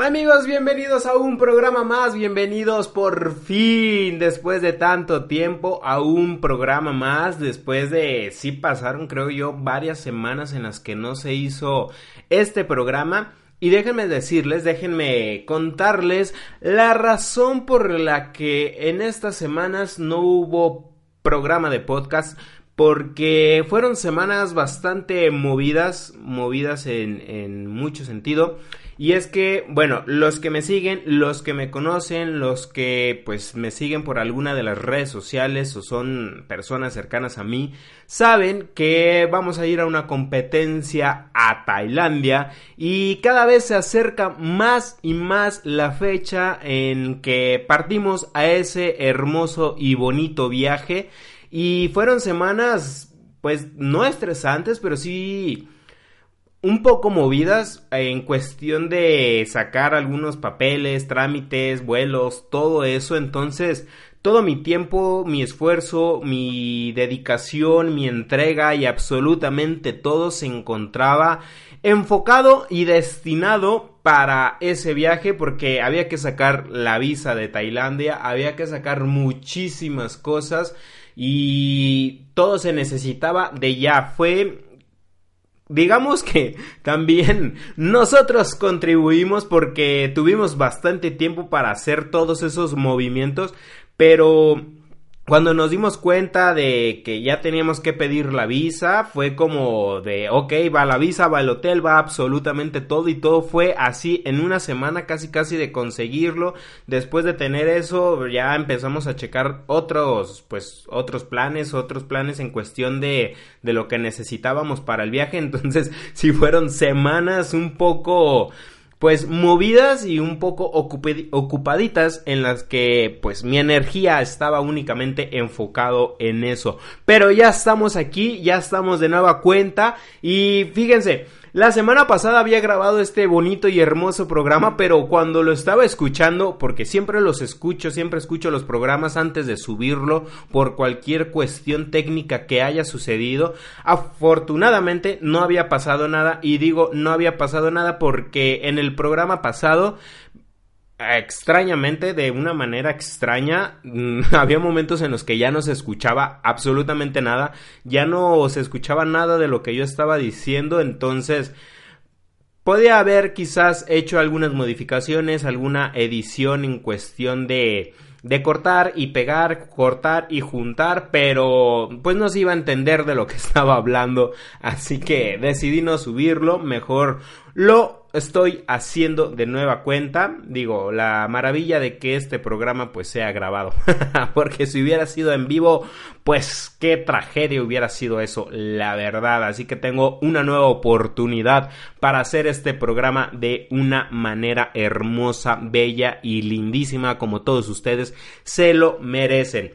Amigos, bienvenidos a un programa más, bienvenidos por fin, después de tanto tiempo, a un programa más, después de, sí pasaron creo yo varias semanas en las que no se hizo este programa. Y déjenme decirles, déjenme contarles la razón por la que en estas semanas no hubo programa de podcast porque fueron semanas bastante movidas, movidas en, en mucho sentido. Y es que, bueno, los que me siguen, los que me conocen, los que pues me siguen por alguna de las redes sociales o son personas cercanas a mí, saben que vamos a ir a una competencia a Tailandia y cada vez se acerca más y más la fecha en que partimos a ese hermoso y bonito viaje. Y fueron semanas pues no estresantes, pero sí un poco movidas en cuestión de sacar algunos papeles, trámites, vuelos, todo eso. Entonces, todo mi tiempo, mi esfuerzo, mi dedicación, mi entrega y absolutamente todo se encontraba enfocado y destinado para ese viaje porque había que sacar la visa de Tailandia, había que sacar muchísimas cosas y todo se necesitaba de ya. Fue digamos que también nosotros contribuimos porque tuvimos bastante tiempo para hacer todos esos movimientos, pero cuando nos dimos cuenta de que ya teníamos que pedir la visa, fue como de, ok, va la visa, va el hotel, va absolutamente todo y todo fue así en una semana casi casi de conseguirlo. Después de tener eso, ya empezamos a checar otros, pues, otros planes, otros planes en cuestión de, de lo que necesitábamos para el viaje. Entonces, si fueron semanas un poco pues movidas y un poco ocupaditas en las que pues mi energía estaba únicamente enfocado en eso. Pero ya estamos aquí, ya estamos de nueva cuenta y fíjense, la semana pasada había grabado este bonito y hermoso programa, pero cuando lo estaba escuchando, porque siempre los escucho, siempre escucho los programas antes de subirlo por cualquier cuestión técnica que haya sucedido, afortunadamente no había pasado nada y digo no había pasado nada porque en el programa pasado extrañamente, de una manera extraña, mm, había momentos en los que ya no se escuchaba absolutamente nada, ya no se escuchaba nada de lo que yo estaba diciendo, entonces podía haber quizás hecho algunas modificaciones, alguna edición en cuestión de de cortar y pegar, cortar y juntar, pero pues no se iba a entender de lo que estaba hablando, así que decidí no subirlo, mejor lo estoy haciendo de nueva cuenta. Digo, la maravilla de que este programa pues sea grabado. Porque si hubiera sido en vivo, pues qué tragedia hubiera sido eso, la verdad. Así que tengo una nueva oportunidad para hacer este programa de una manera hermosa, bella y lindísima como todos ustedes se lo merecen.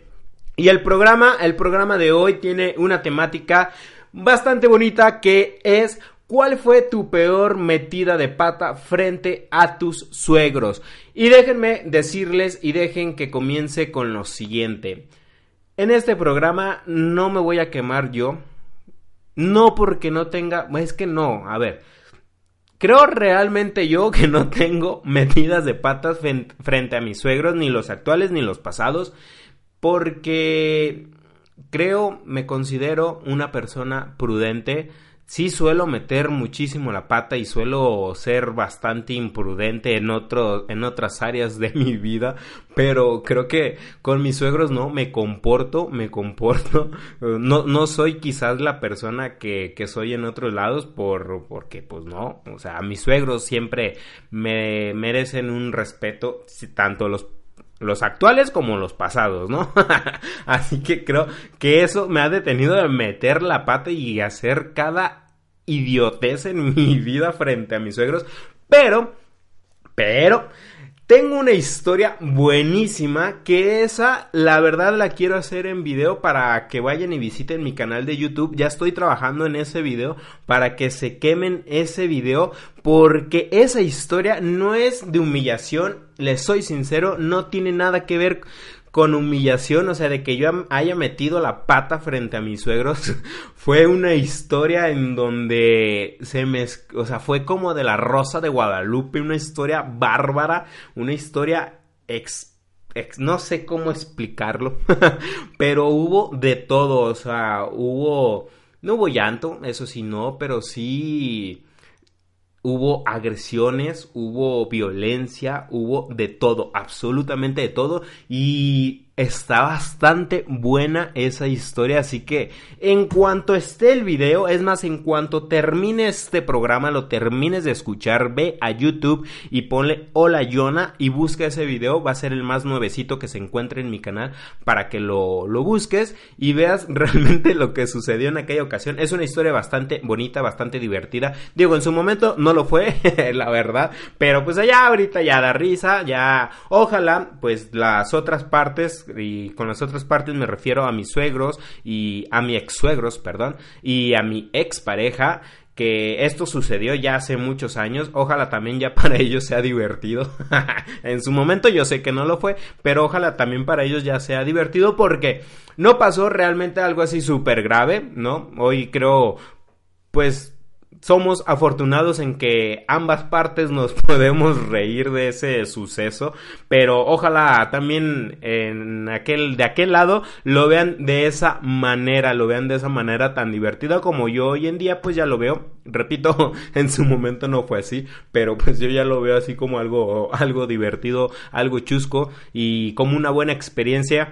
Y el programa, el programa de hoy tiene una temática bastante bonita que es ¿Cuál fue tu peor metida de pata frente a tus suegros? Y déjenme decirles y dejen que comience con lo siguiente. En este programa no me voy a quemar yo. No porque no tenga... Es que no, a ver. Creo realmente yo que no tengo metidas de patas frente a mis suegros, ni los actuales ni los pasados, porque creo, me considero una persona prudente sí suelo meter muchísimo la pata y suelo ser bastante imprudente en otro, en otras áreas de mi vida, pero creo que con mis suegros no, me comporto, me comporto, no, no soy quizás la persona que, que soy en otros lados por, porque pues no, o sea, mis suegros siempre me merecen un respeto, tanto los los actuales como los pasados, ¿no? Así que creo que eso me ha detenido de meter la pata y hacer cada idiotez en mi vida frente a mis suegros, pero, pero, tengo una historia buenísima que esa la verdad la quiero hacer en video para que vayan y visiten mi canal de YouTube. Ya estoy trabajando en ese video para que se quemen ese video porque esa historia no es de humillación, les soy sincero, no tiene nada que ver con humillación, o sea, de que yo haya metido la pata frente a mis suegros, fue una historia en donde se me, o sea, fue como de la Rosa de Guadalupe, una historia bárbara, una historia ex no sé cómo explicarlo, pero hubo de todo, o sea, hubo, no hubo llanto, eso sí no, pero sí hubo agresiones, hubo violencia, hubo de todo, absolutamente de todo, y Está bastante buena esa historia, así que en cuanto esté el video, es más, en cuanto termine este programa, lo termines de escuchar, ve a YouTube y ponle Hola Yona y busca ese video, va a ser el más nuevecito que se encuentre en mi canal para que lo, lo busques y veas realmente lo que sucedió en aquella ocasión. Es una historia bastante bonita, bastante divertida. Digo, en su momento no lo fue, la verdad, pero pues allá ahorita ya da risa, ya ojalá pues las otras partes y con las otras partes me refiero a mis suegros y a mi ex suegros, perdón, y a mi ex pareja que esto sucedió ya hace muchos años, ojalá también ya para ellos sea divertido. en su momento yo sé que no lo fue, pero ojalá también para ellos ya sea divertido porque no pasó realmente algo así súper grave, ¿no? Hoy creo, pues somos afortunados en que ambas partes nos podemos reír de ese suceso, pero ojalá también en aquel de aquel lado lo vean de esa manera, lo vean de esa manera tan divertida como yo hoy en día pues ya lo veo. Repito, en su momento no fue así, pero pues yo ya lo veo así como algo algo divertido, algo chusco y como una buena experiencia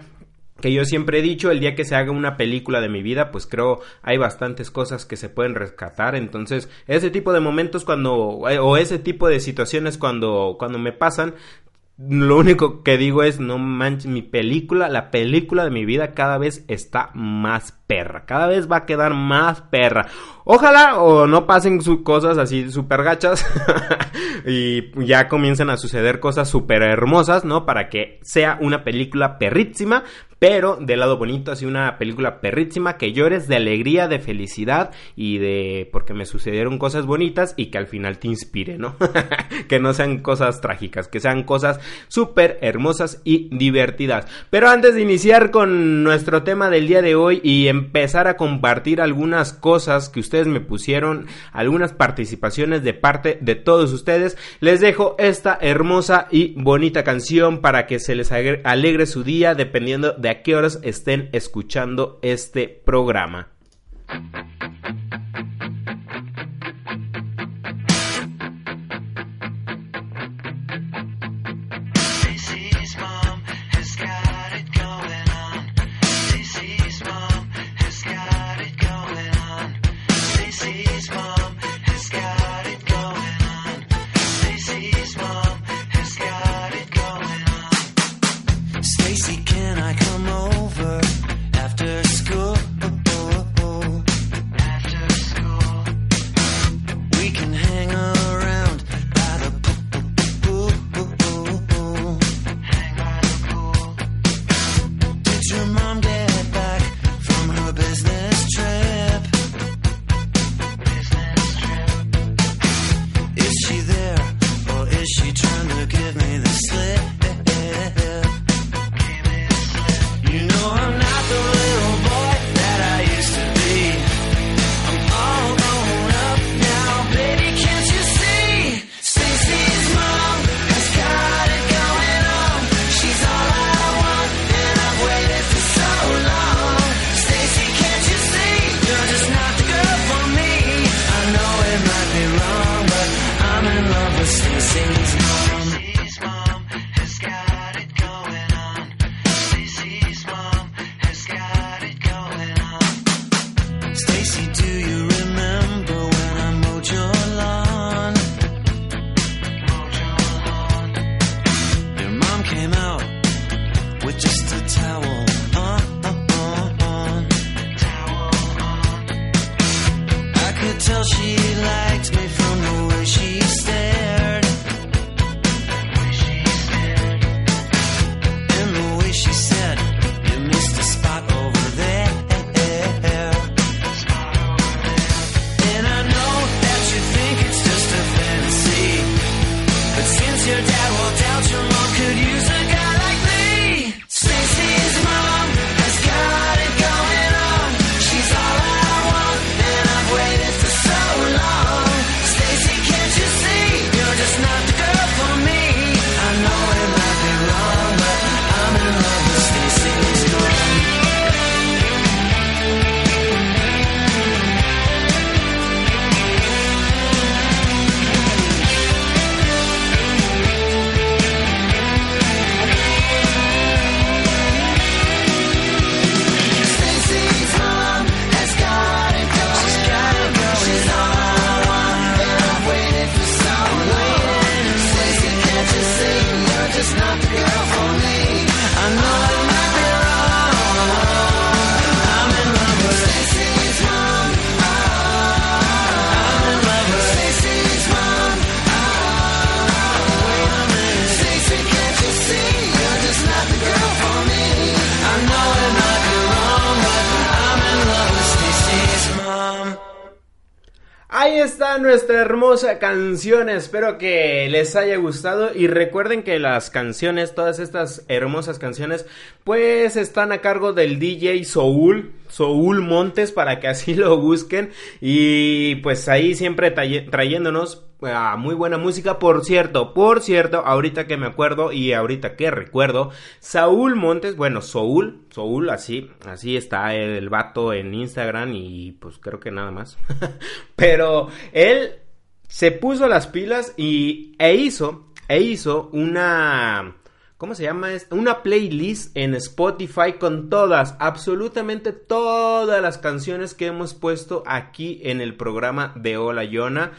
que yo siempre he dicho, el día que se haga una película de mi vida, pues creo hay bastantes cosas que se pueden rescatar. Entonces, ese tipo de momentos cuando, o ese tipo de situaciones cuando, cuando me pasan, lo único que digo es, no manches, mi película, la película de mi vida cada vez está más perra, cada vez va a quedar más perra. Ojalá o no pasen sus cosas así super gachas y ya comiencen a suceder cosas súper hermosas, ¿no? Para que sea una película perrísima, pero del lado bonito, así una película perrísima que llores de alegría, de felicidad y de porque me sucedieron cosas bonitas y que al final te inspire, ¿no? que no sean cosas trágicas, que sean cosas súper hermosas y divertidas. Pero antes de iniciar con nuestro tema del día de hoy y empezar a compartir algunas cosas que ustedes me pusieron, algunas participaciones de parte de todos ustedes, les dejo esta hermosa y bonita canción para que se les alegre su día dependiendo de a qué horas estén escuchando este programa. Hermosa canción. Espero que les haya gustado. Y recuerden que las canciones, todas estas hermosas canciones, pues están a cargo del DJ Soul. Soul Montes para que así lo busquen. Y pues ahí siempre trayéndonos a muy buena música. Por cierto, por cierto, ahorita que me acuerdo y ahorita que recuerdo, Saúl Montes, bueno, Soul, Soul, así, así está el vato en Instagram y pues creo que nada más. Pero él se puso las pilas y e hizo, e hizo una ¿Cómo se llama? Una playlist en Spotify con todas, absolutamente todas las canciones que hemos puesto aquí en el programa de Hola Yona.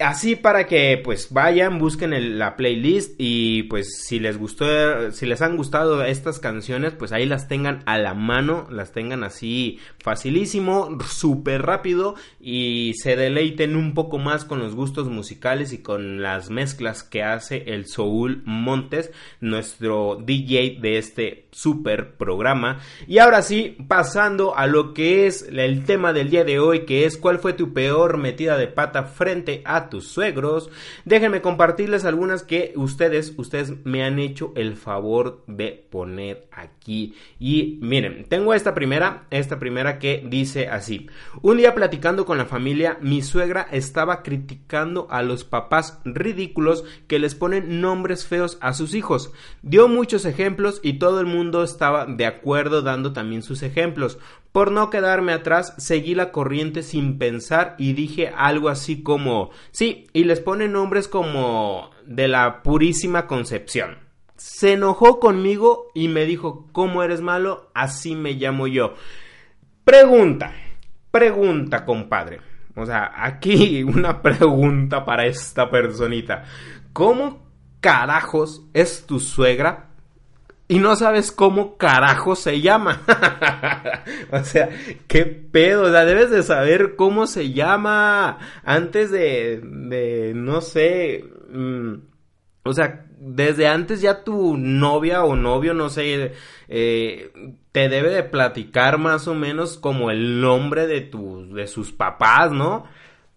Así para que pues vayan, busquen la playlist y pues si les gustó, si les han gustado estas canciones, pues ahí las tengan a la mano, las tengan así facilísimo, súper rápido y se deleiten un poco más con los gustos musicales y con las mezclas que hace el Soul Montes, nuestro DJ de este super programa. Y ahora sí, pasando a lo que es el tema del día de hoy, que es cuál fue tu peor metida de pata frente a tus suegros. Déjenme compartirles algunas que ustedes, ustedes me han hecho el favor de poner aquí. Y miren, tengo esta primera, esta primera que dice así. Un día platicando con la familia, mi suegra estaba criticando a los papás ridículos que les ponen nombres feos a sus hijos. Dio muchos ejemplos y todo el mundo estaba de acuerdo dando también sus ejemplos. Por no quedarme atrás, seguí la corriente sin pensar y dije algo así como, sí, y les pone nombres como de la purísima concepción. Se enojó conmigo y me dijo, ¿cómo eres malo? Así me llamo yo. Pregunta, pregunta, compadre. O sea, aquí una pregunta para esta personita. ¿Cómo carajos es tu suegra y no sabes cómo carajo se llama. o sea, qué pedo, o sea, debes de saber cómo se llama antes de, de no sé, mm, o sea, desde antes ya tu novia o novio, no sé, eh, te debe de platicar más o menos como el nombre de tus, de sus papás, ¿no?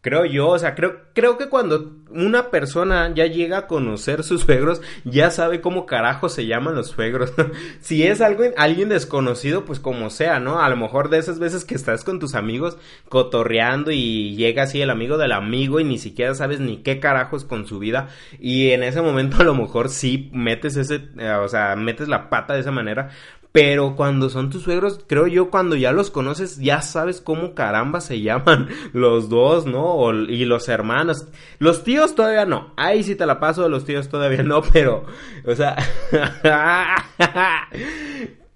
Creo yo, o sea, creo, creo que cuando una persona ya llega a conocer sus suegros, ya sabe cómo carajo se llaman los suegros. si es algo, alguien desconocido, pues como sea, ¿no? A lo mejor de esas veces que estás con tus amigos cotorreando y llega así el amigo del amigo y ni siquiera sabes ni qué carajos con su vida. Y en ese momento a lo mejor sí metes ese, eh, o sea, metes la pata de esa manera. Pero cuando son tus suegros, creo yo, cuando ya los conoces, ya sabes cómo caramba se llaman los dos, ¿no? y los hermanos. Los tíos todavía no. Ahí sí te la paso, los tíos todavía no, pero, o sea,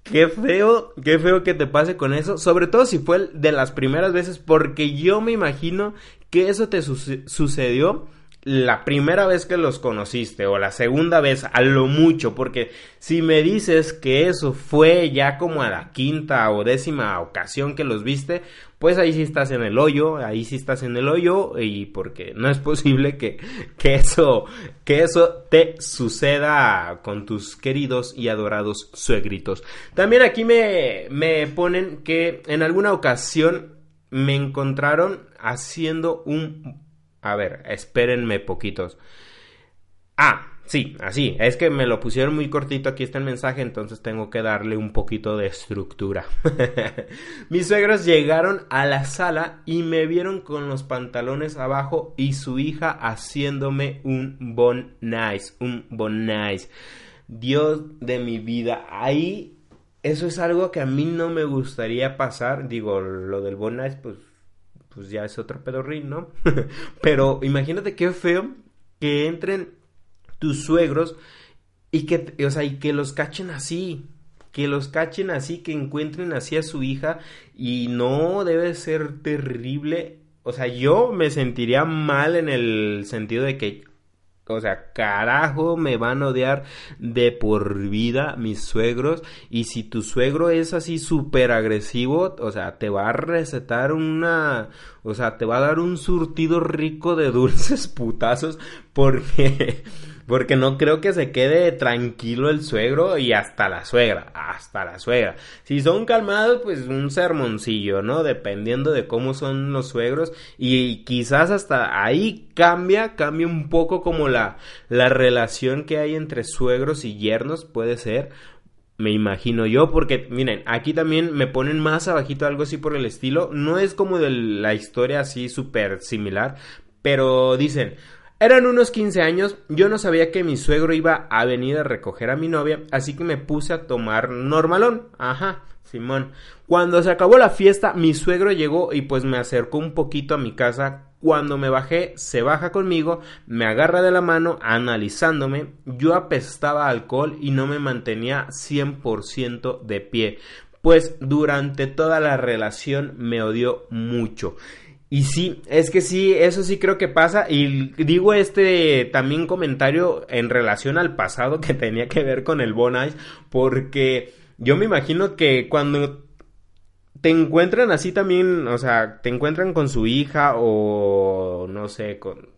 Qué feo, qué feo que te pase con eso, sobre todo si fue de las primeras veces, porque yo me imagino que eso te sucedió la primera vez que los conociste o la segunda vez a lo mucho, porque si me dices que eso fue ya como a la quinta o décima ocasión que los viste, pues ahí sí estás en el hoyo, ahí sí estás en el hoyo y porque no es posible que, que eso, que eso te suceda con tus queridos y adorados suegritos. También aquí me, me ponen que en alguna ocasión me encontraron haciendo un a ver, espérenme poquitos. Ah, Sí, así. Es que me lo pusieron muy cortito. Aquí está el mensaje, entonces tengo que darle un poquito de estructura. Mis suegros llegaron a la sala y me vieron con los pantalones abajo y su hija haciéndome un bon nice. Un bon nice. Dios de mi vida. Ahí, eso es algo que a mí no me gustaría pasar. Digo, lo del bon nice, pues, pues ya es otro pedorrín, ¿no? Pero imagínate qué feo que entren tus suegros y que, o sea, y que los cachen así, que los cachen así, que encuentren así a su hija y no debe ser terrible. O sea, yo me sentiría mal en el sentido de que, o sea, carajo, me van a odiar de por vida mis suegros. Y si tu suegro es así súper agresivo, o sea, te va a recetar una, o sea, te va a dar un surtido rico de dulces putazos porque... Porque no creo que se quede tranquilo el suegro y hasta la suegra, hasta la suegra. Si son calmados, pues un sermoncillo, ¿no? Dependiendo de cómo son los suegros. Y quizás hasta ahí cambia, cambia un poco como la, la relación que hay entre suegros y yernos, puede ser. Me imagino yo, porque miren, aquí también me ponen más abajito algo así por el estilo. No es como de la historia así súper similar, pero dicen, eran unos 15 años, yo no sabía que mi suegro iba a venir a recoger a mi novia, así que me puse a tomar normalón. Ajá, Simón. Cuando se acabó la fiesta, mi suegro llegó y pues me acercó un poquito a mi casa. Cuando me bajé, se baja conmigo, me agarra de la mano, analizándome. Yo apestaba alcohol y no me mantenía 100% de pie. Pues durante toda la relación me odió mucho. Y sí, es que sí, eso sí creo que pasa. Y digo este también comentario en relación al pasado que tenía que ver con el Bonais, porque yo me imagino que cuando te encuentran así también, o sea, te encuentran con su hija o no sé, con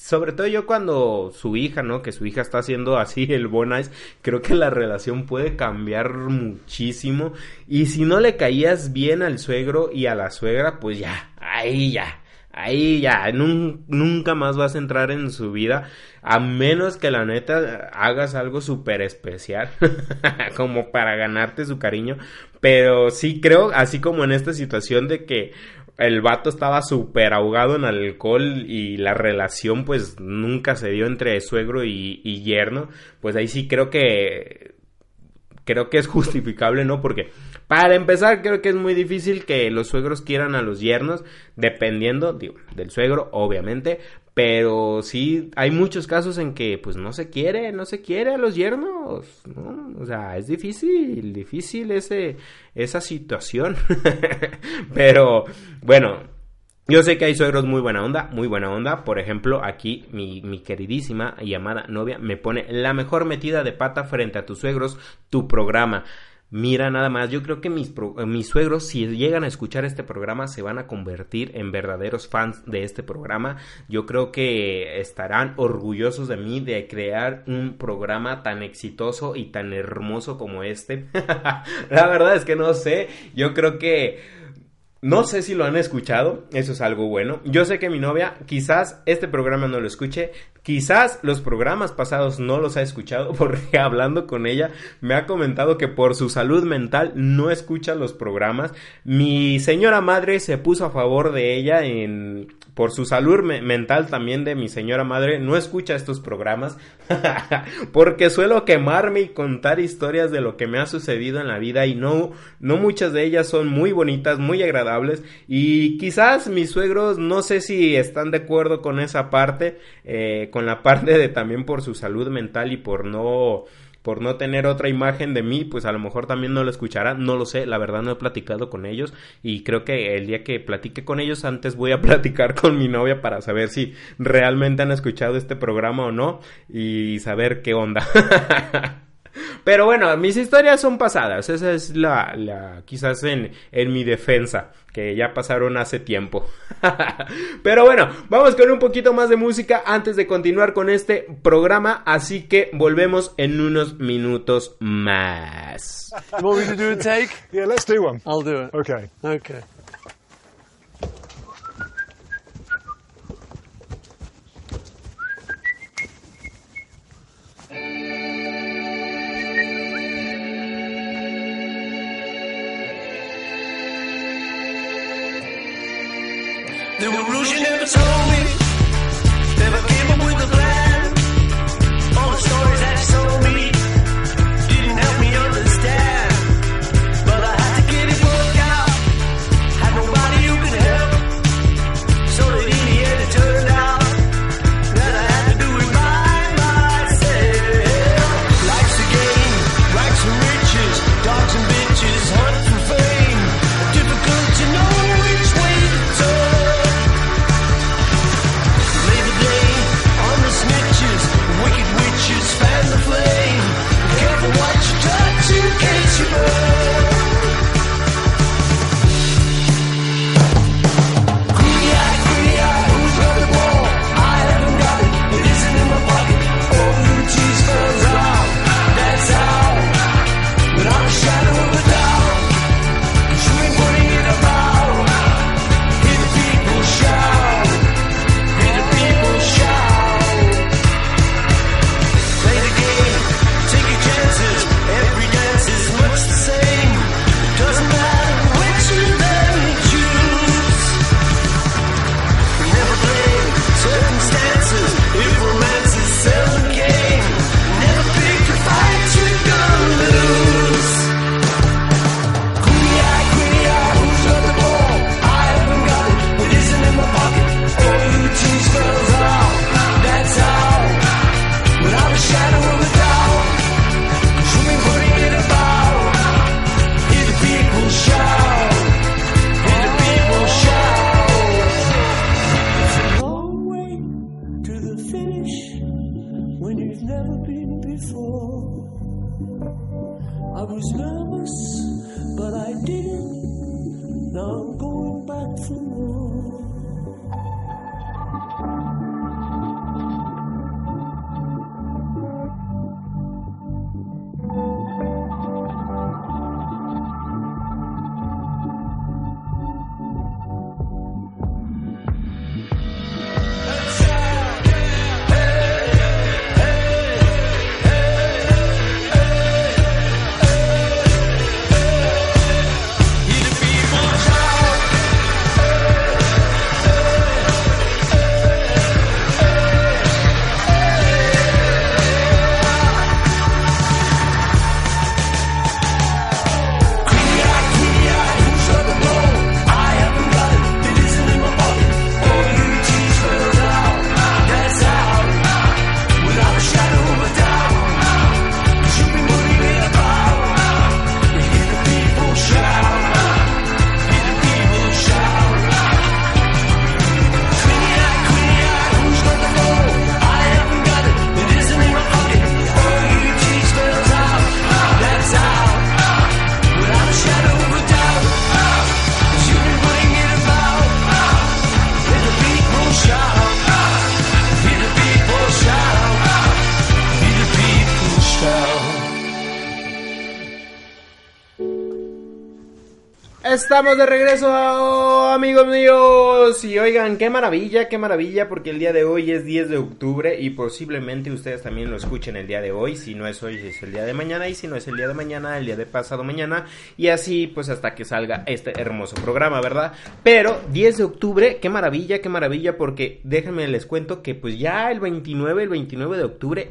sobre todo yo cuando su hija, ¿no? Que su hija está haciendo así el bonais, creo que la relación puede cambiar muchísimo. Y si no le caías bien al suegro y a la suegra, pues ya, ahí ya. Ahí ya, nunca más vas a entrar en su vida, a menos que la neta hagas algo súper especial, como para ganarte su cariño. Pero sí creo, así como en esta situación de que el vato estaba súper ahogado en alcohol y la relación pues nunca se dio entre suegro y, y, yerno, pues ahí sí creo que creo que es justificable, ¿no? Porque para empezar creo que es muy difícil que los suegros quieran a los yernos, dependiendo del suegro, obviamente, pero sí, hay muchos casos en que pues no se quiere, no se quiere a los yernos, ¿no? O sea, es difícil, difícil ese, esa situación. Pero bueno, yo sé que hay suegros muy buena onda, muy buena onda. Por ejemplo, aquí mi, mi, queridísima y amada novia me pone la mejor metida de pata frente a tus suegros, tu programa. Mira nada más, yo creo que mis, eh, mis suegros, si llegan a escuchar este programa, se van a convertir en verdaderos fans de este programa. Yo creo que estarán orgullosos de mí de crear un programa tan exitoso y tan hermoso como este. La verdad es que no sé, yo creo que no sé si lo han escuchado, eso es algo bueno. Yo sé que mi novia quizás este programa no lo escuche, quizás los programas pasados no los ha escuchado porque hablando con ella me ha comentado que por su salud mental no escucha los programas. Mi señora madre se puso a favor de ella en por su salud mental también de mi señora madre, no escucha estos programas porque suelo quemarme y contar historias de lo que me ha sucedido en la vida y no, no muchas de ellas son muy bonitas, muy agradables y quizás mis suegros no sé si están de acuerdo con esa parte, eh, con la parte de también por su salud mental y por no por no tener otra imagen de mí, pues a lo mejor también no lo escucharán, no lo sé, la verdad no he platicado con ellos y creo que el día que platique con ellos antes voy a platicar con mi novia para saber si realmente han escuchado este programa o no y saber qué onda. Pero bueno, mis historias son pasadas. Esa es la, la quizás en, en mi defensa, que ya pasaron hace tiempo. Pero bueno, vamos con un poquito más de música antes de continuar con este programa. Así que volvemos en unos minutos más. Want do a take? Yeah, let's do one. I'll do it. Okay. Okay. illusion never told Estamos de regreso, amigos míos. Y oigan, qué maravilla, qué maravilla, porque el día de hoy es 10 de octubre y posiblemente ustedes también lo escuchen el día de hoy. Si no es hoy, es el día de mañana. Y si no es el día de mañana, el día de pasado mañana. Y así, pues hasta que salga este hermoso programa, ¿verdad? Pero 10 de octubre, qué maravilla, qué maravilla, porque déjenme les cuento que pues ya el 29, el 29 de octubre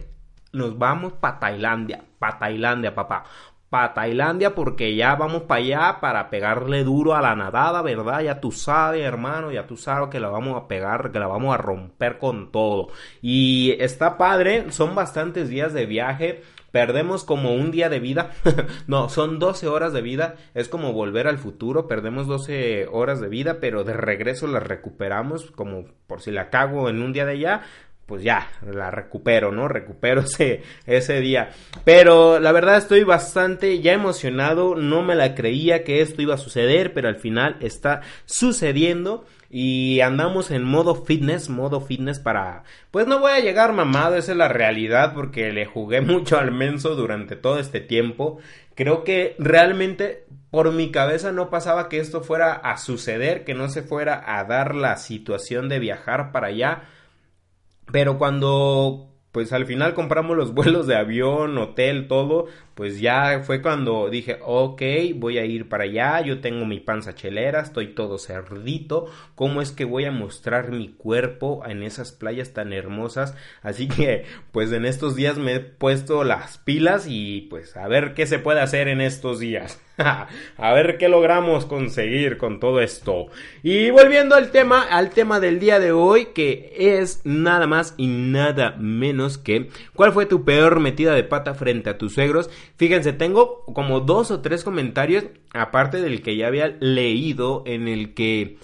nos vamos para Tailandia, para Tailandia, papá para Tailandia porque ya vamos para allá para pegarle duro a la nadada, ¿verdad? Ya tú sabes, hermano, ya tú sabes que la vamos a pegar, que la vamos a romper con todo. Y está padre, son bastantes días de viaje. Perdemos como un día de vida. no, son 12 horas de vida. Es como volver al futuro. Perdemos 12 horas de vida, pero de regreso las recuperamos. Como por si la cago en un día de allá, pues ya, la recupero, ¿no? Recupero ese, ese día. Pero la verdad estoy bastante ya emocionado, no me la creía que esto iba a suceder, pero al final está sucediendo. Y andamos en modo fitness, modo fitness para... Pues no voy a llegar mamado, esa es la realidad porque le jugué mucho al menso durante todo este tiempo. Creo que realmente por mi cabeza no pasaba que esto fuera a suceder, que no se fuera a dar la situación de viajar para allá pero cuando pues al final compramos los vuelos de avión, hotel, todo, pues ya fue cuando dije, ok, voy a ir para allá, yo tengo mi panza chelera, estoy todo cerdito, ¿cómo es que voy a mostrar mi cuerpo en esas playas tan hermosas? Así que, pues en estos días me he puesto las pilas y pues a ver qué se puede hacer en estos días. a ver qué logramos conseguir con todo esto. Y volviendo al tema, al tema del día de hoy, que es nada más y nada menos que ¿cuál fue tu peor metida de pata frente a tus suegros? Fíjense, tengo como dos o tres comentarios, aparte del que ya había leído, en el que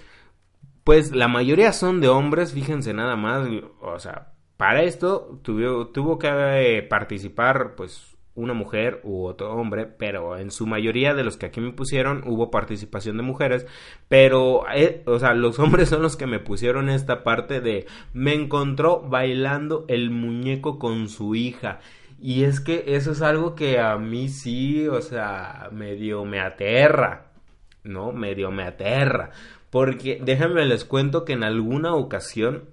pues la mayoría son de hombres, fíjense nada más, o sea, para esto tuvo, tuvo que eh, participar pues una mujer u otro hombre, pero en su mayoría de los que aquí me pusieron hubo participación de mujeres, pero, eh, o sea, los hombres son los que me pusieron esta parte de me encontró bailando el muñeco con su hija. Y es que eso es algo que a mí sí, o sea, medio me aterra, ¿no? Medio me aterra. Porque déjenme les cuento que en alguna ocasión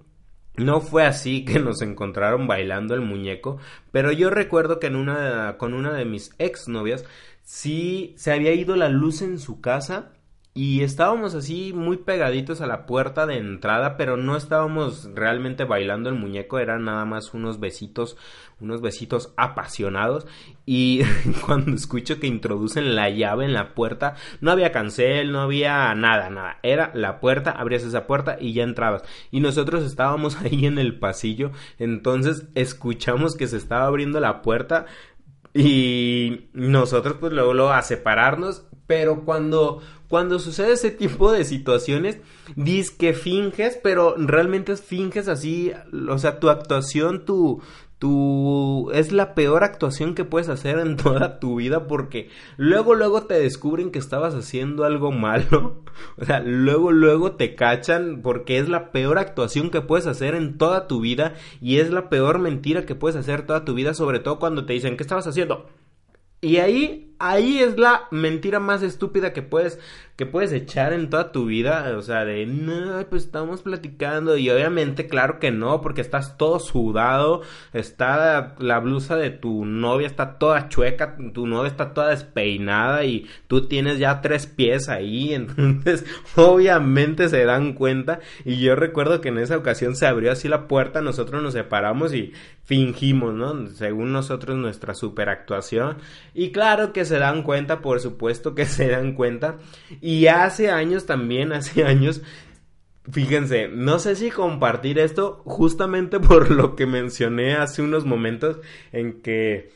no fue así que nos encontraron bailando el muñeco, pero yo recuerdo que en una con una de mis ex novias sí se había ido la luz en su casa y estábamos así muy pegaditos a la puerta de entrada, pero no estábamos realmente bailando el muñeco, eran nada más unos besitos, unos besitos apasionados. Y cuando escucho que introducen la llave en la puerta, no había cancel, no había nada, nada. Era la puerta, abrías esa puerta y ya entrabas. Y nosotros estábamos ahí en el pasillo, entonces escuchamos que se estaba abriendo la puerta. Y nosotros pues luego, luego a separarnos, pero cuando cuando sucede ese tipo de situaciones, dices que finges, pero realmente finges así, o sea, tu actuación, tu, tu es la peor actuación que puedes hacer en toda tu vida porque luego luego te descubren que estabas haciendo algo malo. O sea, luego luego te cachan porque es la peor actuación que puedes hacer en toda tu vida y es la peor mentira que puedes hacer toda tu vida, sobre todo cuando te dicen, "¿Qué estabas haciendo?" Y ahí, ahí es la mentira más estúpida que puedes, que puedes echar en toda tu vida. O sea, de, no, pues estamos platicando. Y obviamente, claro que no, porque estás todo sudado. Está la blusa de tu novia, está toda chueca. Tu novia está toda despeinada. Y tú tienes ya tres pies ahí. Entonces, obviamente se dan cuenta. Y yo recuerdo que en esa ocasión se abrió así la puerta. Nosotros nos separamos y fingimos, ¿no? Según nosotros, nuestra superactuación. Y claro que se dan cuenta, por supuesto que se dan cuenta. Y hace años también, hace años, fíjense, no sé si compartir esto justamente por lo que mencioné hace unos momentos en que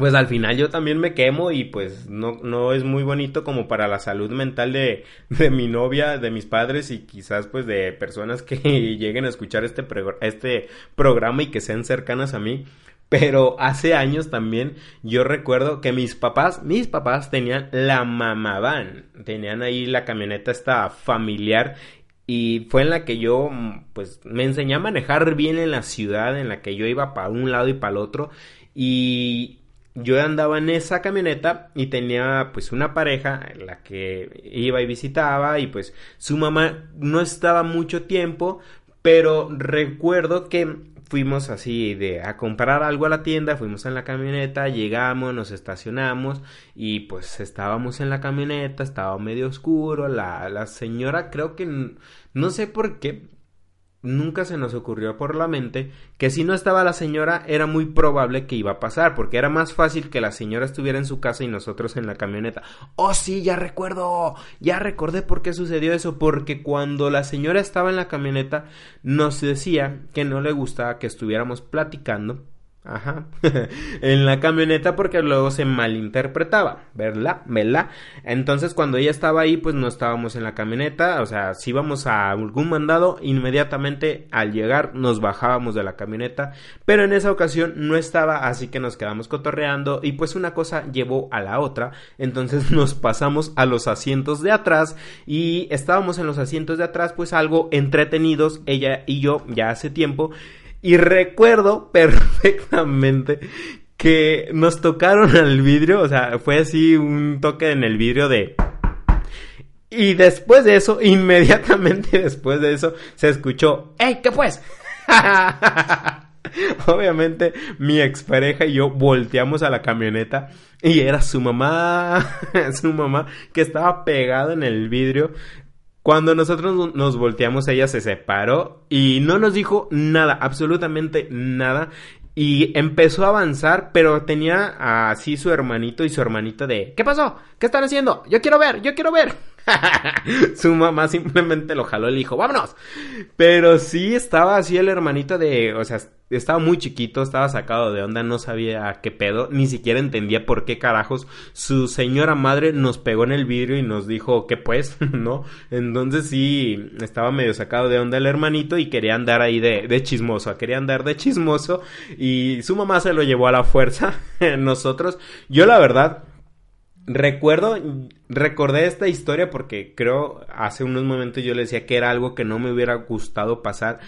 pues al final yo también me quemo y pues no, no es muy bonito como para la salud mental de, de mi novia, de mis padres y quizás pues de personas que lleguen a escuchar este, este programa y que sean cercanas a mí. Pero hace años también yo recuerdo que mis papás, mis papás tenían la van, tenían ahí la camioneta esta familiar y fue en la que yo pues me enseñé a manejar bien en la ciudad en la que yo iba para un lado y para el otro. Y yo andaba en esa camioneta y tenía pues una pareja en la que iba y visitaba y pues su mamá no estaba mucho tiempo pero recuerdo que fuimos así de a comprar algo a la tienda, fuimos en la camioneta, llegamos, nos estacionamos y pues estábamos en la camioneta, estaba medio oscuro, la, la señora creo que no sé por qué nunca se nos ocurrió por la mente que si no estaba la señora era muy probable que iba a pasar, porque era más fácil que la señora estuviera en su casa y nosotros en la camioneta. Oh, sí, ya recuerdo, ya recordé por qué sucedió eso, porque cuando la señora estaba en la camioneta nos decía que no le gustaba que estuviéramos platicando Ajá. en la camioneta porque luego se malinterpretaba, ¿verdad? ¿Verdad? Entonces cuando ella estaba ahí, pues no estábamos en la camioneta, o sea, si íbamos a algún mandado, inmediatamente al llegar nos bajábamos de la camioneta, pero en esa ocasión no estaba, así que nos quedamos cotorreando y pues una cosa llevó a la otra, entonces nos pasamos a los asientos de atrás y estábamos en los asientos de atrás pues algo entretenidos, ella y yo ya hace tiempo y recuerdo perfectamente que nos tocaron al vidrio, o sea, fue así un toque en el vidrio de... Y después de eso, inmediatamente después de eso, se escuchó, ¡Ey, qué pues! Obviamente mi expareja y yo volteamos a la camioneta y era su mamá, su mamá que estaba pegada en el vidrio. Cuando nosotros nos volteamos, ella se separó y no nos dijo nada, absolutamente nada. Y empezó a avanzar, pero tenía así su hermanito y su hermanita de ¿Qué pasó? ¿Qué están haciendo? Yo quiero ver, yo quiero ver. Su mamá simplemente lo jaló y le dijo, vámonos. Pero sí estaba así el hermanito de, o sea, estaba muy chiquito, estaba sacado de onda, no sabía qué pedo, ni siquiera entendía por qué carajos su señora madre nos pegó en el vidrio y nos dijo que pues, ¿no? Entonces sí, estaba medio sacado de onda el hermanito y quería andar ahí de, de chismoso, quería andar de chismoso y su mamá se lo llevó a la fuerza. Nosotros, yo la verdad, Recuerdo, recordé esta historia porque creo hace unos momentos yo le decía que era algo que no me hubiera gustado pasar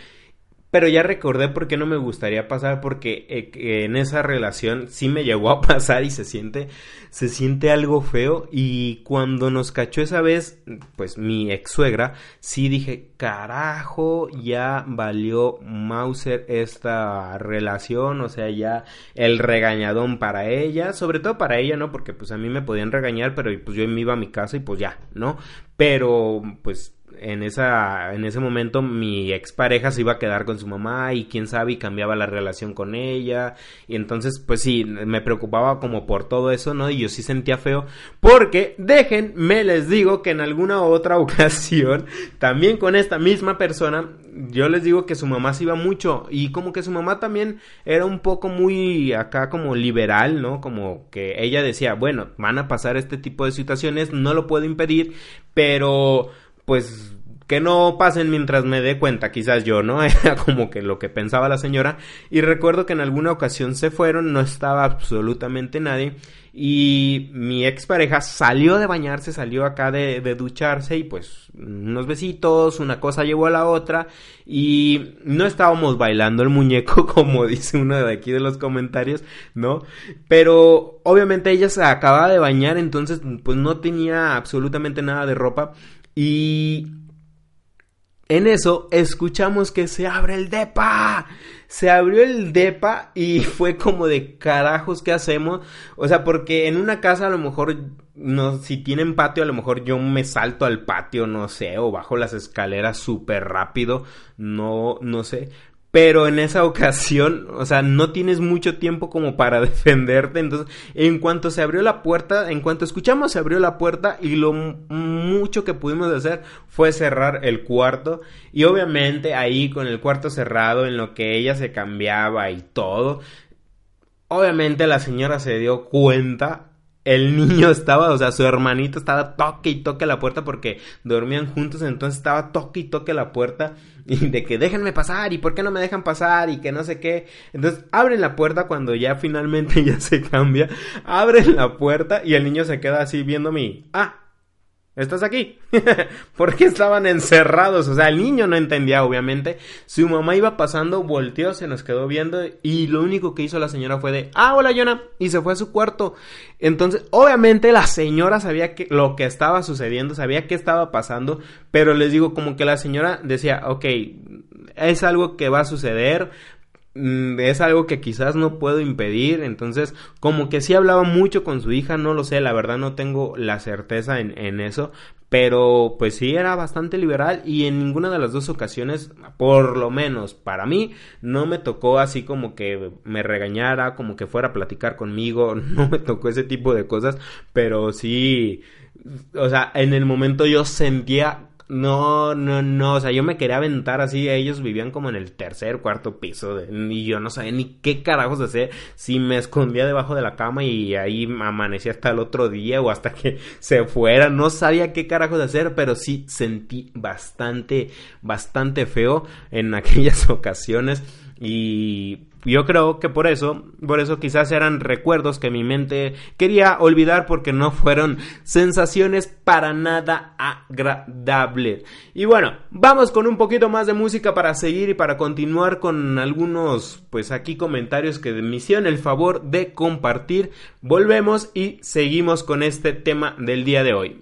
pero ya recordé por qué no me gustaría pasar, porque eh, en esa relación sí me llegó a pasar y se siente, se siente algo feo. Y cuando nos cachó esa vez, pues mi ex suegra, sí dije, carajo, ya valió Mauser esta relación, o sea, ya el regañadón para ella, sobre todo para ella, ¿no? Porque pues a mí me podían regañar, pero pues yo me iba a mi casa y pues ya, ¿no? Pero pues en esa en ese momento mi expareja se iba a quedar con su mamá y quién sabe y cambiaba la relación con ella. Y entonces pues sí me preocupaba como por todo eso no y yo sí sentía feo porque dejen me les digo que en alguna otra ocasión también con esta misma persona yo les digo que su mamá se iba mucho y como que su mamá también era un poco muy acá como liberal no como que ella decía bueno van a pasar este tipo de situaciones no lo puedo impedir pero pues que no pasen mientras me dé cuenta, quizás yo, ¿no? Era como que lo que pensaba la señora. Y recuerdo que en alguna ocasión se fueron, no estaba absolutamente nadie. Y mi expareja salió de bañarse, salió acá de, de, ducharse y pues unos besitos, una cosa llevó a la otra y no estábamos bailando el muñeco como dice uno de aquí de los comentarios, ¿no? Pero obviamente ella se acababa de bañar entonces pues no tenía absolutamente nada de ropa y en eso escuchamos que se abre el DEPA. Se abrió el DEPA y fue como de carajos, ¿qué hacemos? O sea, porque en una casa a lo mejor, no, si tienen patio, a lo mejor yo me salto al patio, no sé, o bajo las escaleras súper rápido, no, no sé. Pero en esa ocasión, o sea, no tienes mucho tiempo como para defenderte. Entonces, en cuanto se abrió la puerta, en cuanto escuchamos, se abrió la puerta y lo mucho que pudimos hacer fue cerrar el cuarto. Y obviamente ahí con el cuarto cerrado, en lo que ella se cambiaba y todo, obviamente la señora se dio cuenta el niño estaba, o sea, su hermanito estaba toque y toque la puerta porque dormían juntos, entonces estaba toque y toque la puerta y de que déjenme pasar y por qué no me dejan pasar y que no sé qué. Entonces abren la puerta cuando ya finalmente ya se cambia, abren la puerta y el niño se queda así viendo mi, ah, ¿Estás aquí? Porque estaban encerrados. O sea, el niño no entendía, obviamente. Su mamá iba pasando, volteó, se nos quedó viendo. Y lo único que hizo la señora fue de, ah, hola, Yona. Y se fue a su cuarto. Entonces, obviamente, la señora sabía que lo que estaba sucediendo, sabía qué estaba pasando. Pero les digo, como que la señora decía, ok, es algo que va a suceder es algo que quizás no puedo impedir, entonces como que sí hablaba mucho con su hija, no lo sé, la verdad no tengo la certeza en, en, eso, pero pues sí era bastante liberal y en ninguna de las dos ocasiones, por lo menos para mí, no me tocó así como que me regañara, como que fuera a platicar conmigo, no me tocó ese tipo de cosas, pero sí, o sea, en el momento yo sentía no, no, no, o sea, yo me quería aventar así, ellos vivían como en el tercer, cuarto piso, y yo no sabía ni qué carajos hacer, si me escondía debajo de la cama y ahí amanecía hasta el otro día o hasta que se fuera, no sabía qué carajos hacer, pero sí sentí bastante, bastante feo en aquellas ocasiones y yo creo que por eso, por eso quizás eran recuerdos que mi mente quería olvidar porque no fueron sensaciones para nada agradables. Y bueno, vamos con un poquito más de música para seguir y para continuar con algunos, pues aquí comentarios que me hicieron el favor de compartir. Volvemos y seguimos con este tema del día de hoy.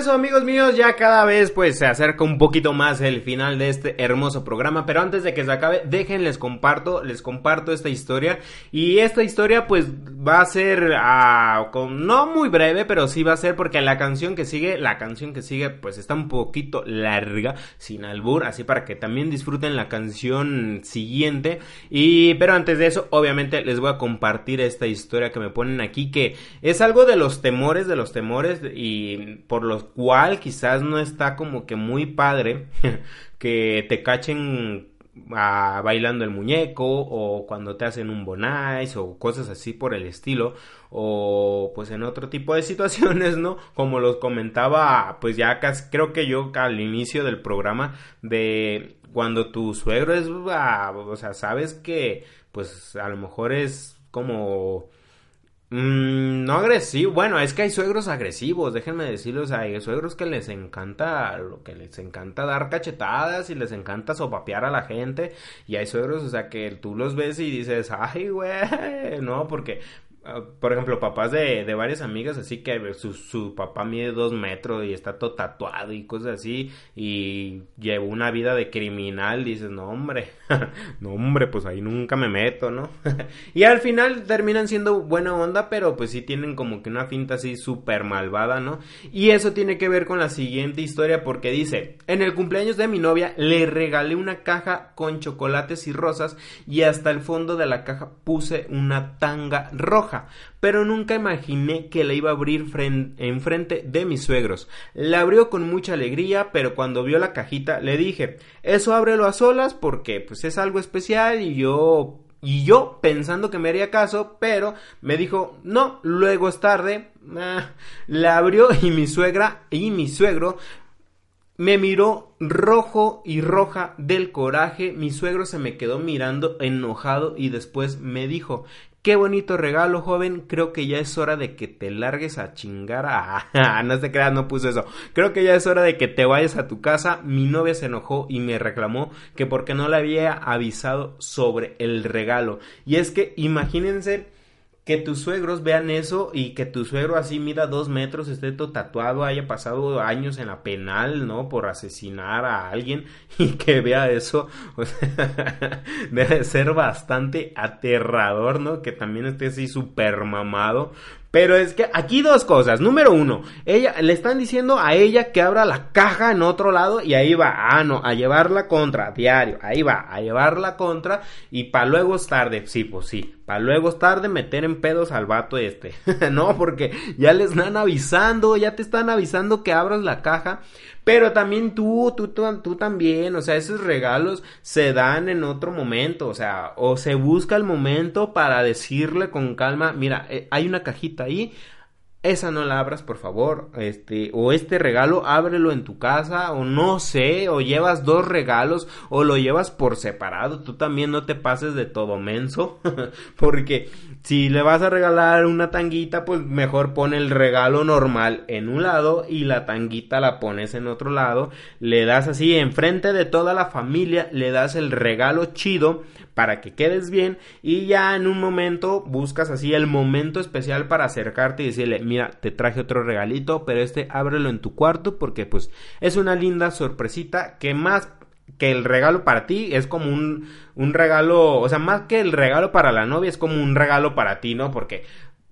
Regreso amigos míos, ya cada vez pues se acerca un poquito más el final de este hermoso programa, pero antes de que se acabe, dejen les comparto, les comparto esta historia y esta historia pues va a ser ah, con, no muy breve, pero sí va a ser porque la canción que sigue, la canción que sigue pues está un poquito larga, sin albur, así para que también disfruten la canción siguiente y pero antes de eso obviamente les voy a compartir esta historia que me ponen aquí que es algo de los temores, de los temores y por cual quizás no está como que muy padre que te cachen bailando el muñeco o cuando te hacen un bonais o cosas así por el estilo o pues en otro tipo de situaciones, ¿no? Como los comentaba pues ya casi creo que yo al inicio del programa de cuando tu suegro es, ah, o sea, sabes que pues a lo mejor es como Mm, no agresivo, bueno, es que hay suegros agresivos, déjenme decirles, hay suegros que les encanta, lo que les encanta dar cachetadas y les encanta sopapear a la gente, y hay suegros, o sea, que tú los ves y dices, ay, güey, no, porque ah, por ejemplo, papás de, de varias amigas, así que su, su papá mide dos metros y está todo tatuado y cosas así, y llevó una vida de criminal, dices, no hombre, no hombre, pues ahí nunca me meto, ¿no? y al final terminan siendo buena onda, pero pues sí tienen como que una finta así súper malvada, ¿no? Y eso tiene que ver con la siguiente historia porque dice, en el cumpleaños de mi novia le regalé una caja con chocolates y rosas y hasta el fondo de la caja puse una tanga roja, pero nunca imaginé que la iba a abrir fren- enfrente de mis suegros. La abrió con mucha alegría, pero cuando vio la cajita le dije, eso ábrelo a solas porque pues es algo especial y yo y yo pensando que me haría caso, pero me dijo, no, luego es tarde. Ah, la abrió y mi suegra y mi suegro me miró rojo y roja del coraje. Mi suegro se me quedó mirando enojado y después me dijo, Qué bonito regalo, joven. Creo que ya es hora de que te largues a chingar a... no se creas, no puse eso. Creo que ya es hora de que te vayas a tu casa. Mi novia se enojó y me reclamó que porque no le había avisado sobre el regalo. Y es que imagínense que tus suegros vean eso y que tu suegro así mida dos metros, esté todo tatuado, haya pasado años en la penal, ¿no? Por asesinar a alguien y que vea eso, debe ser bastante aterrador, ¿no? Que también esté así súper mamado. Pero es que aquí dos cosas. Número uno, ella le están diciendo a ella que abra la caja en otro lado y ahí va, ah, no, a llevarla contra, diario, ahí va, a llevarla contra y para luego es tarde, sí, pues sí, para luego es tarde meter en pedos al vato este. no, porque ya le están avisando, ya te están avisando que abras la caja. Pero también tú, tú, tú, tú también, o sea, esos regalos se dan en otro momento, o sea, o se busca el momento para decirle con calma, mira, eh, hay una cajita ahí, esa no la abras por favor, este, o este regalo ábrelo en tu casa, o no sé, o llevas dos regalos, o lo llevas por separado, tú también no te pases de todo menso, porque si le vas a regalar una tanguita, pues mejor pone el regalo normal en un lado y la tanguita la pones en otro lado, le das así enfrente de toda la familia, le das el regalo chido, para que quedes bien y ya en un momento buscas así el momento especial para acercarte y decirle, mira, te traje otro regalito, pero este ábrelo en tu cuarto porque pues es una linda sorpresita que más que el regalo para ti es como un, un regalo, o sea, más que el regalo para la novia es como un regalo para ti, ¿no? Porque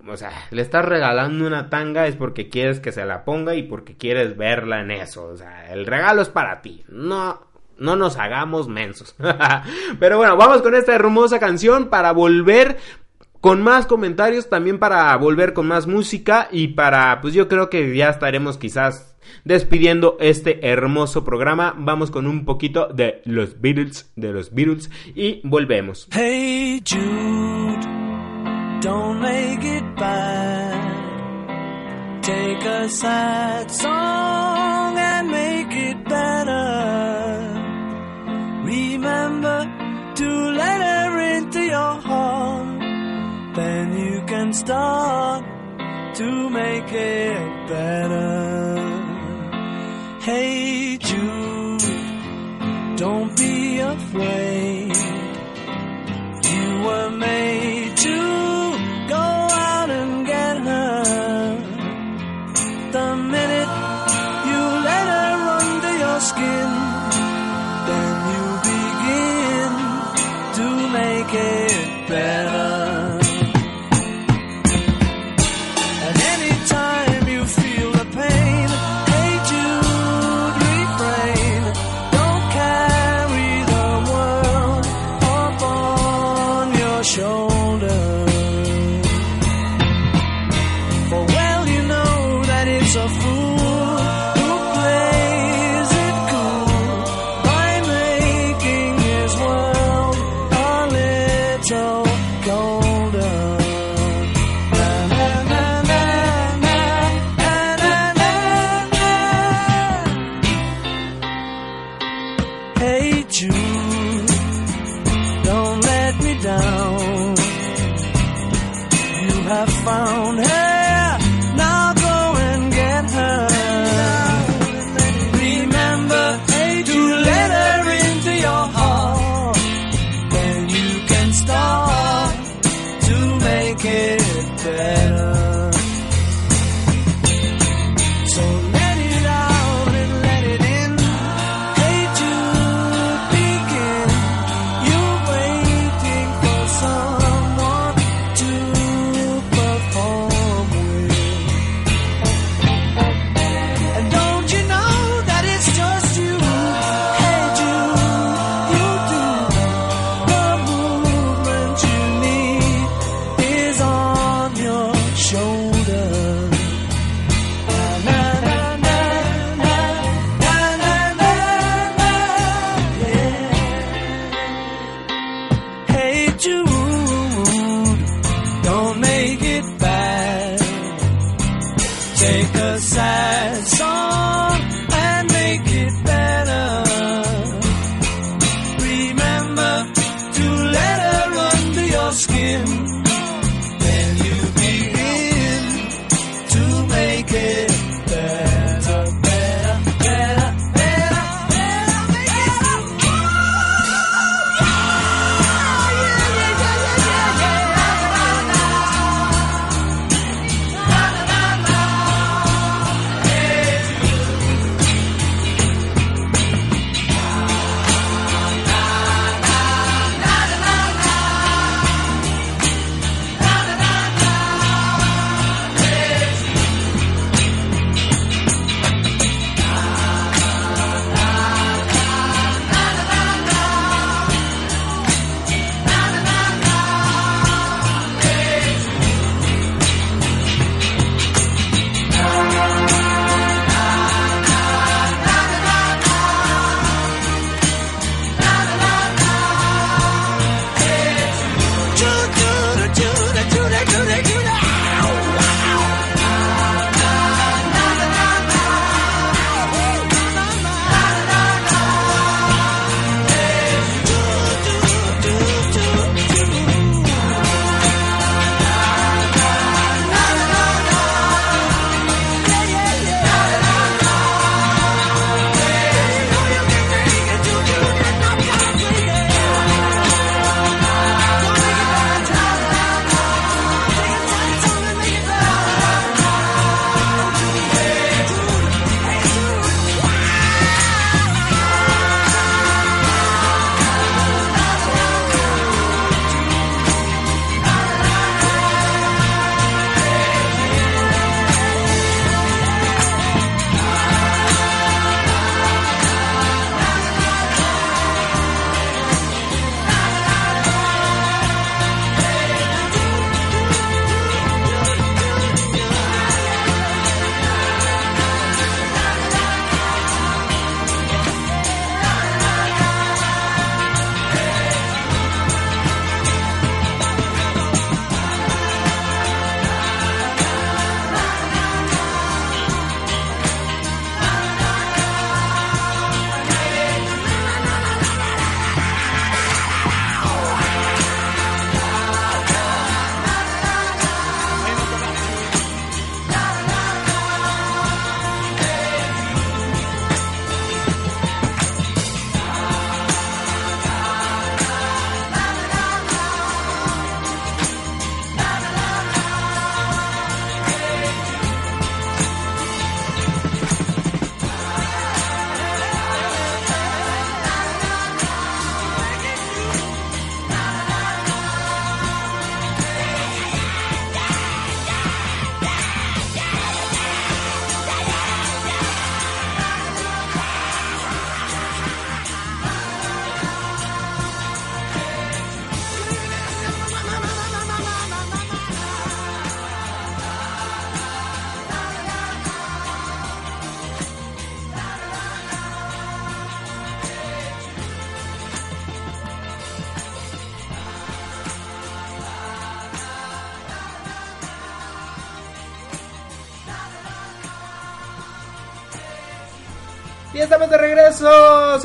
o sea, le estás regalando una tanga es porque quieres que se la ponga y porque quieres verla en eso. O sea, el regalo es para ti. No, no nos hagamos mensos. Pero bueno, vamos con esta hermosa canción para volver con más comentarios, también para volver con más música y para, pues yo creo que ya estaremos quizás despidiendo este hermoso programa. Vamos con un poquito de los Beatles, de los Beatles y volvemos. Hey Jude, don't make it bad. Take a sad song and make it better. Remember to let her into your heart. Then you can start to make it better. Hey Jude, don't be afraid. You were made to go out and get her. The minute you let her under your skin,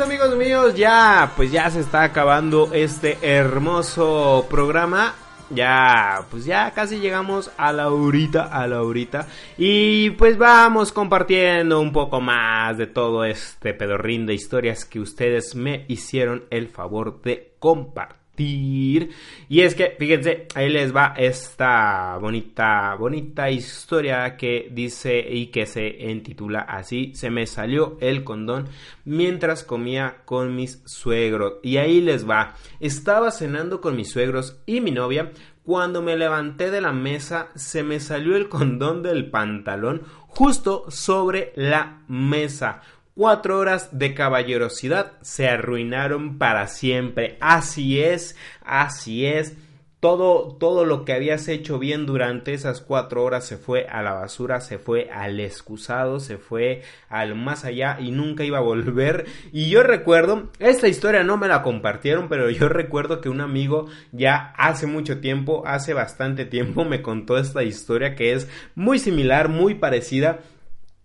amigos míos. Ya, pues ya se está acabando este hermoso programa. Ya, pues ya casi llegamos a la horita, a la horita. Y pues vamos compartiendo un poco más de todo este pedorrín de historias que ustedes me hicieron el favor de compartir. Y es que, fíjense, ahí les va esta bonita, bonita historia que dice y que se intitula así, se me salió el condón mientras comía con mis suegros. Y ahí les va, estaba cenando con mis suegros y mi novia. Cuando me levanté de la mesa, se me salió el condón del pantalón justo sobre la mesa. Cuatro horas de caballerosidad se arruinaron para siempre. Así es, así es. Todo, todo lo que habías hecho bien durante esas cuatro horas se fue a la basura, se fue al excusado, se fue al más allá y nunca iba a volver. Y yo recuerdo, esta historia no me la compartieron, pero yo recuerdo que un amigo ya hace mucho tiempo, hace bastante tiempo, me contó esta historia que es muy similar, muy parecida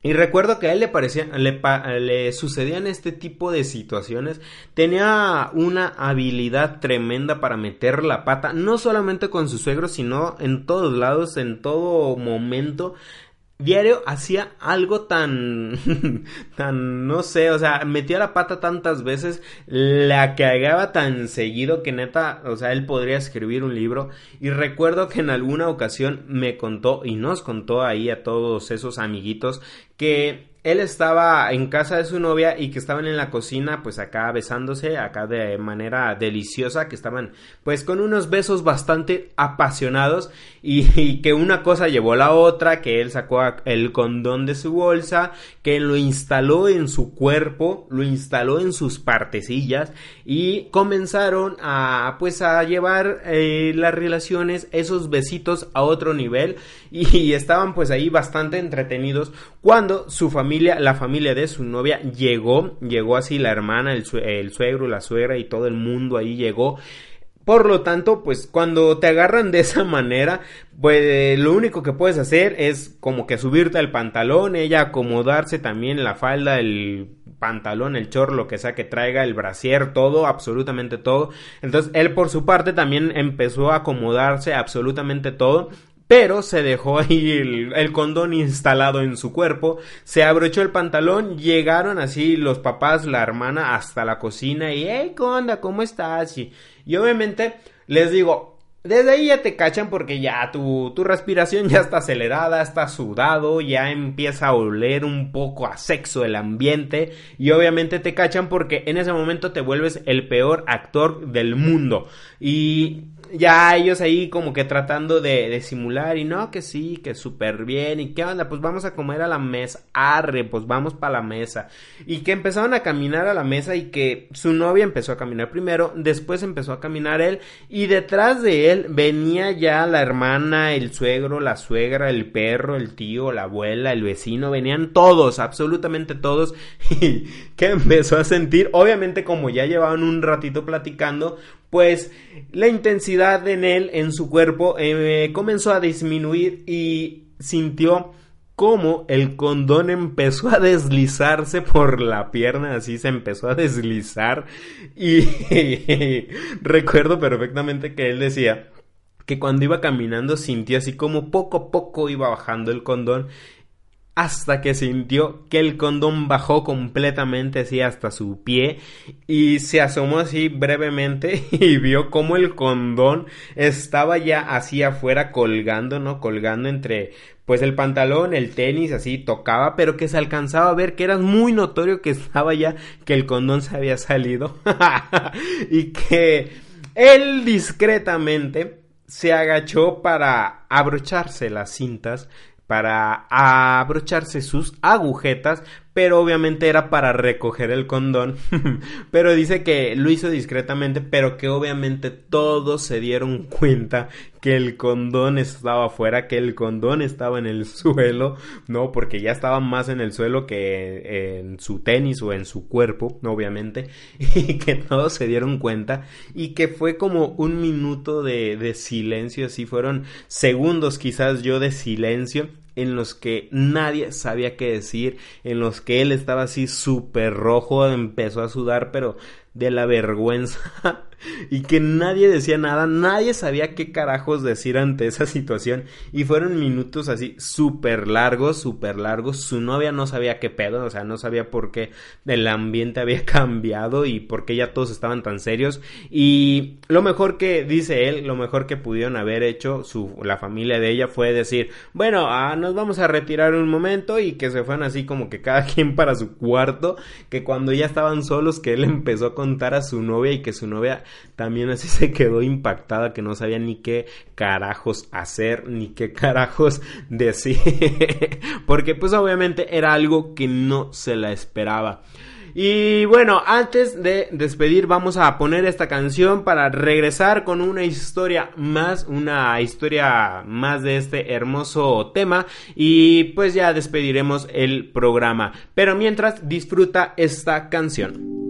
y recuerdo que a él le parecía, le, pa- le sucedían este tipo de situaciones. Tenía una habilidad tremenda para meter la pata, no solamente con sus suegros, sino en todos lados, en todo momento. Diario hacía algo tan, tan, no sé, o sea, metía la pata tantas veces, la cagaba tan seguido que neta, o sea, él podría escribir un libro. Y recuerdo que en alguna ocasión me contó y nos contó ahí a todos esos amiguitos que él estaba en casa de su novia y que estaban en la cocina, pues acá besándose, acá de manera deliciosa, que estaban pues con unos besos bastante apasionados. Y, que una cosa llevó a la otra, que él sacó el condón de su bolsa, que lo instaló en su cuerpo, lo instaló en sus partecillas y comenzaron a pues a llevar eh, las relaciones, esos besitos a otro nivel. Y, y estaban pues ahí bastante entretenidos cuando su familia, la familia de su novia llegó, llegó así la hermana, el, el suegro, la suegra y todo el mundo ahí llegó. Por lo tanto, pues cuando te agarran de esa manera, pues lo único que puedes hacer es como que subirte al pantalón, ella acomodarse también la falda, el pantalón, el chorro, lo que sea que traiga, el brasier, todo, absolutamente todo. Entonces él por su parte también empezó a acomodarse absolutamente todo. Pero se dejó ahí el, condón instalado en su cuerpo, se abrochó el pantalón, llegaron así los papás, la hermana hasta la cocina y, hey, ¿qué onda? ¿Cómo estás? Y, y obviamente les digo, desde ahí ya te cachan porque ya tu, tu respiración ya está acelerada, está sudado, ya empieza a oler un poco a sexo el ambiente y obviamente te cachan porque en ese momento te vuelves el peor actor del mundo y ya ellos ahí como que tratando de, de simular y no, que sí, que súper bien y qué onda, pues vamos a comer a la mesa, arre, pues vamos para la mesa. Y que empezaron a caminar a la mesa y que su novia empezó a caminar primero, después empezó a caminar él y detrás de él venía ya la hermana, el suegro, la suegra, el perro, el tío, la abuela, el vecino, venían todos, absolutamente todos y que empezó a sentir, obviamente como ya llevaban un ratito platicando, pues la intensidad en él, en su cuerpo, eh, comenzó a disminuir y sintió como el condón empezó a deslizarse por la pierna, así se empezó a deslizar. Y recuerdo perfectamente que él decía que cuando iba caminando sintió así como poco a poco iba bajando el condón hasta que sintió que el condón bajó completamente así hasta su pie y se asomó así brevemente y vio como el condón estaba ya así afuera colgando, ¿no? Colgando entre pues el pantalón, el tenis, así tocaba, pero que se alcanzaba a ver que era muy notorio que estaba ya que el condón se había salido y que él discretamente se agachó para abrocharse las cintas para abrocharse sus agujetas, pero obviamente era para recoger el condón. pero dice que lo hizo discretamente, pero que obviamente todos se dieron cuenta que el condón estaba afuera, que el condón estaba en el suelo, ¿no? Porque ya estaba más en el suelo que en su tenis o en su cuerpo, obviamente, y que todos se dieron cuenta y que fue como un minuto de, de silencio, así fueron segundos quizás yo de silencio en los que nadie sabía qué decir, en los que él estaba así súper rojo, empezó a sudar, pero de la vergüenza y que nadie decía nada, nadie sabía qué carajos decir ante esa situación y fueron minutos así súper largos, súper largos, su novia no sabía qué pedo, o sea, no sabía por qué el ambiente había cambiado y por qué ya todos estaban tan serios. Y lo mejor que dice él, lo mejor que pudieron haber hecho su, la familia de ella fue decir, bueno, ah, nos vamos a retirar un momento y que se fueron así como que cada quien para su cuarto, que cuando ya estaban solos que él empezó a a su novia y que su novia también así se quedó impactada que no sabía ni qué carajos hacer ni qué carajos decir porque pues obviamente era algo que no se la esperaba. Y bueno, antes de despedir vamos a poner esta canción para regresar con una historia más, una historia más de este hermoso tema y pues ya despediremos el programa. Pero mientras disfruta esta canción.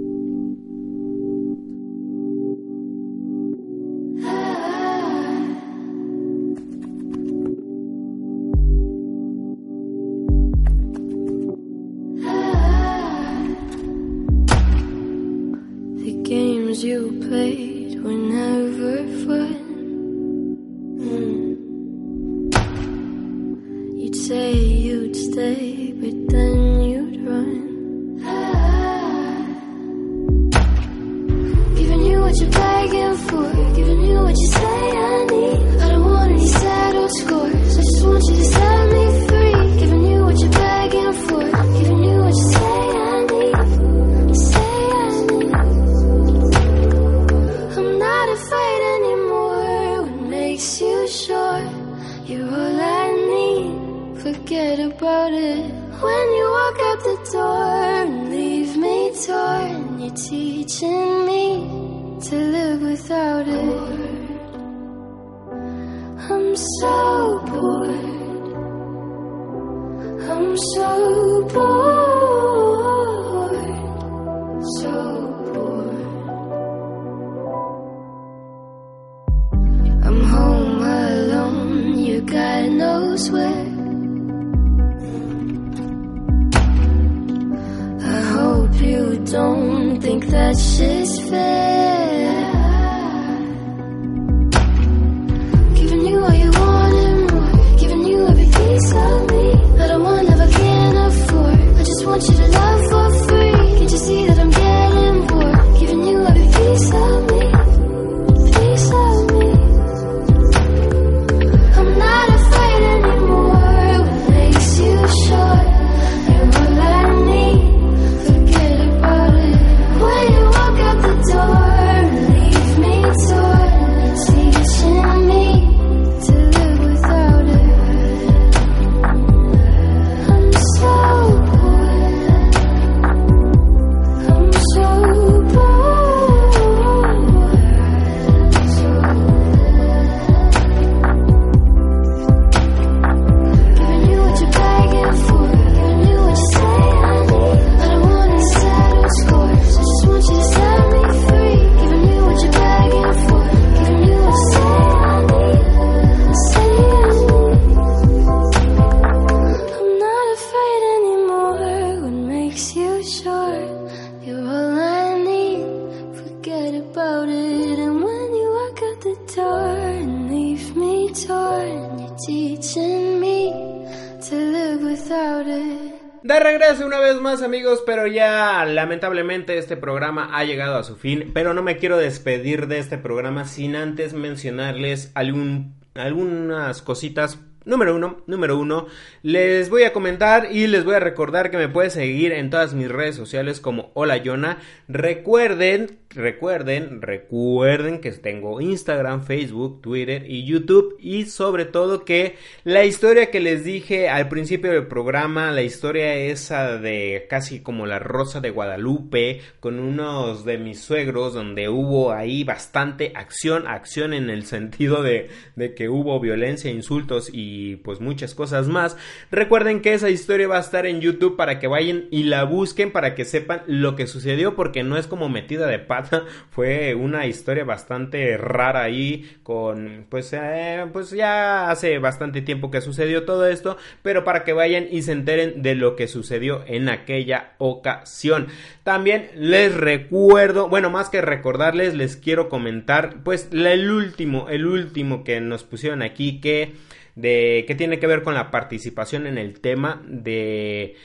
Pero ya lamentablemente este programa ha llegado a su fin, pero no me quiero despedir de este programa sin antes mencionarles algún, algunas cositas. Número uno, número uno, les voy a comentar y les voy a recordar que me puedes seguir en todas mis redes sociales como Hola Yona. Recuerden, recuerden, recuerden que tengo Instagram, Facebook, Twitter y YouTube y sobre todo que la historia que les dije al principio del programa, la historia esa de casi como la Rosa de Guadalupe con unos de mis suegros donde hubo ahí bastante acción, acción en el sentido de, de que hubo violencia, insultos y y pues muchas cosas más. Recuerden que esa historia va a estar en YouTube para que vayan y la busquen para que sepan lo que sucedió porque no es como metida de pata, fue una historia bastante rara ahí con pues eh, pues ya hace bastante tiempo que sucedió todo esto, pero para que vayan y se enteren de lo que sucedió en aquella ocasión. También les recuerdo, bueno, más que recordarles, les quiero comentar pues el último, el último que nos pusieron aquí que de que tiene que ver con la participación en el tema de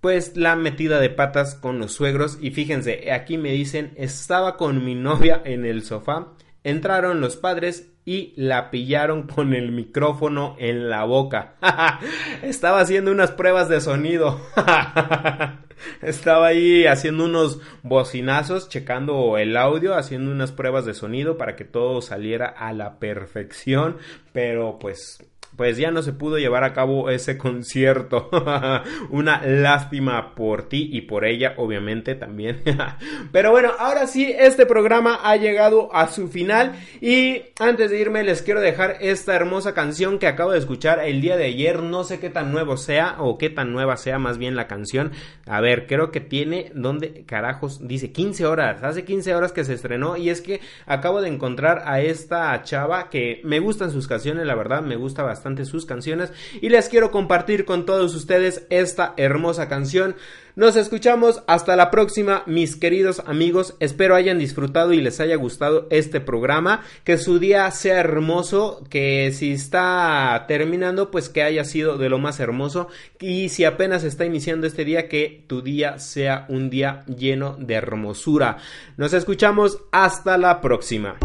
pues la metida de patas con los suegros y fíjense, aquí me dicen, estaba con mi novia en el sofá, entraron los padres y la pillaron con el micrófono en la boca. Estaba haciendo unas pruebas de sonido. Estaba ahí haciendo unos bocinazos, checando el audio, haciendo unas pruebas de sonido para que todo saliera a la perfección, pero pues pues ya no se pudo llevar a cabo ese concierto. Una lástima por ti y por ella, obviamente también. Pero bueno, ahora sí, este programa ha llegado a su final y antes de irme les quiero dejar esta hermosa canción que acabo de escuchar el día de ayer. No sé qué tan nuevo sea o qué tan nueva sea más bien la canción. A ver, creo que tiene, ¿dónde carajos? Dice 15 horas. Hace 15 horas que se estrenó y es que acabo de encontrar a esta chava que me gustan sus canciones, la verdad, me gusta bastante sus canciones y les quiero compartir con todos ustedes esta hermosa canción. Nos escuchamos hasta la próxima, mis queridos amigos. Espero hayan disfrutado y les haya gustado este programa. Que su día sea hermoso. Que si está terminando, pues que haya sido de lo más hermoso. Y si apenas está iniciando este día, que tu día sea un día lleno de hermosura. Nos escuchamos hasta la próxima.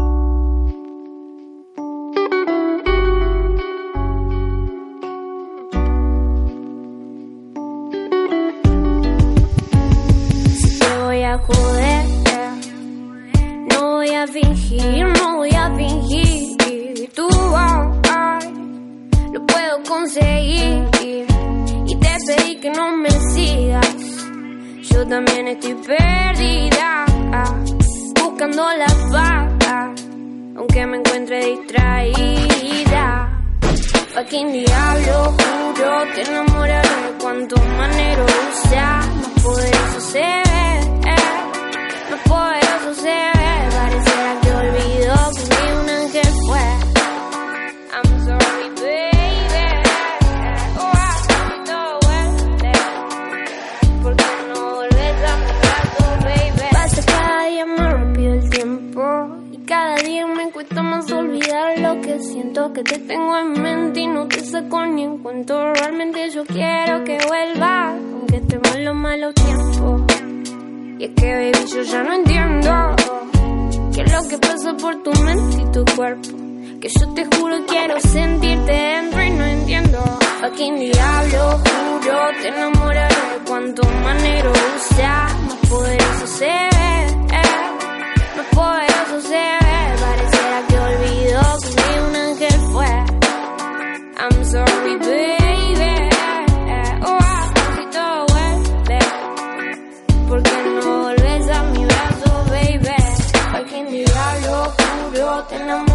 Fingir, no voy a fingir. Tú, ay, lo puedo conseguir. Y te pedí que no me sigas. Yo también estoy perdida, buscando la paz, aunque me encuentre distraída. Fucking diablo, juro, te enamoraré cuanto manero sea. Más poderoso se ve, más poderoso se. Pareciera que que ni un ángel fue. I'm sorry, baby. Oh, I vuelve. ¿Por qué no vuelves a mi baby? Pasa cada día más rápido el tiempo Y cada día me cuesta más olvidar lo que siento Que te tengo en mente y no te saco ni en cuento Realmente yo quiero que vuelvas Aunque estemos en los malos tiempos Y es que baby yo ya no entiendo ¿Qué es lo que pasa por tu mente y tu cuerpo? Que yo te juro quiero sentirte dentro y no entiendo. Fucking diablo, juro, te enamoraré cuanto manero sea. Más poderoso se ve, más poderoso se ve Pareciera que olvidó que ni un ángel fue. I'm sorry, baby no volves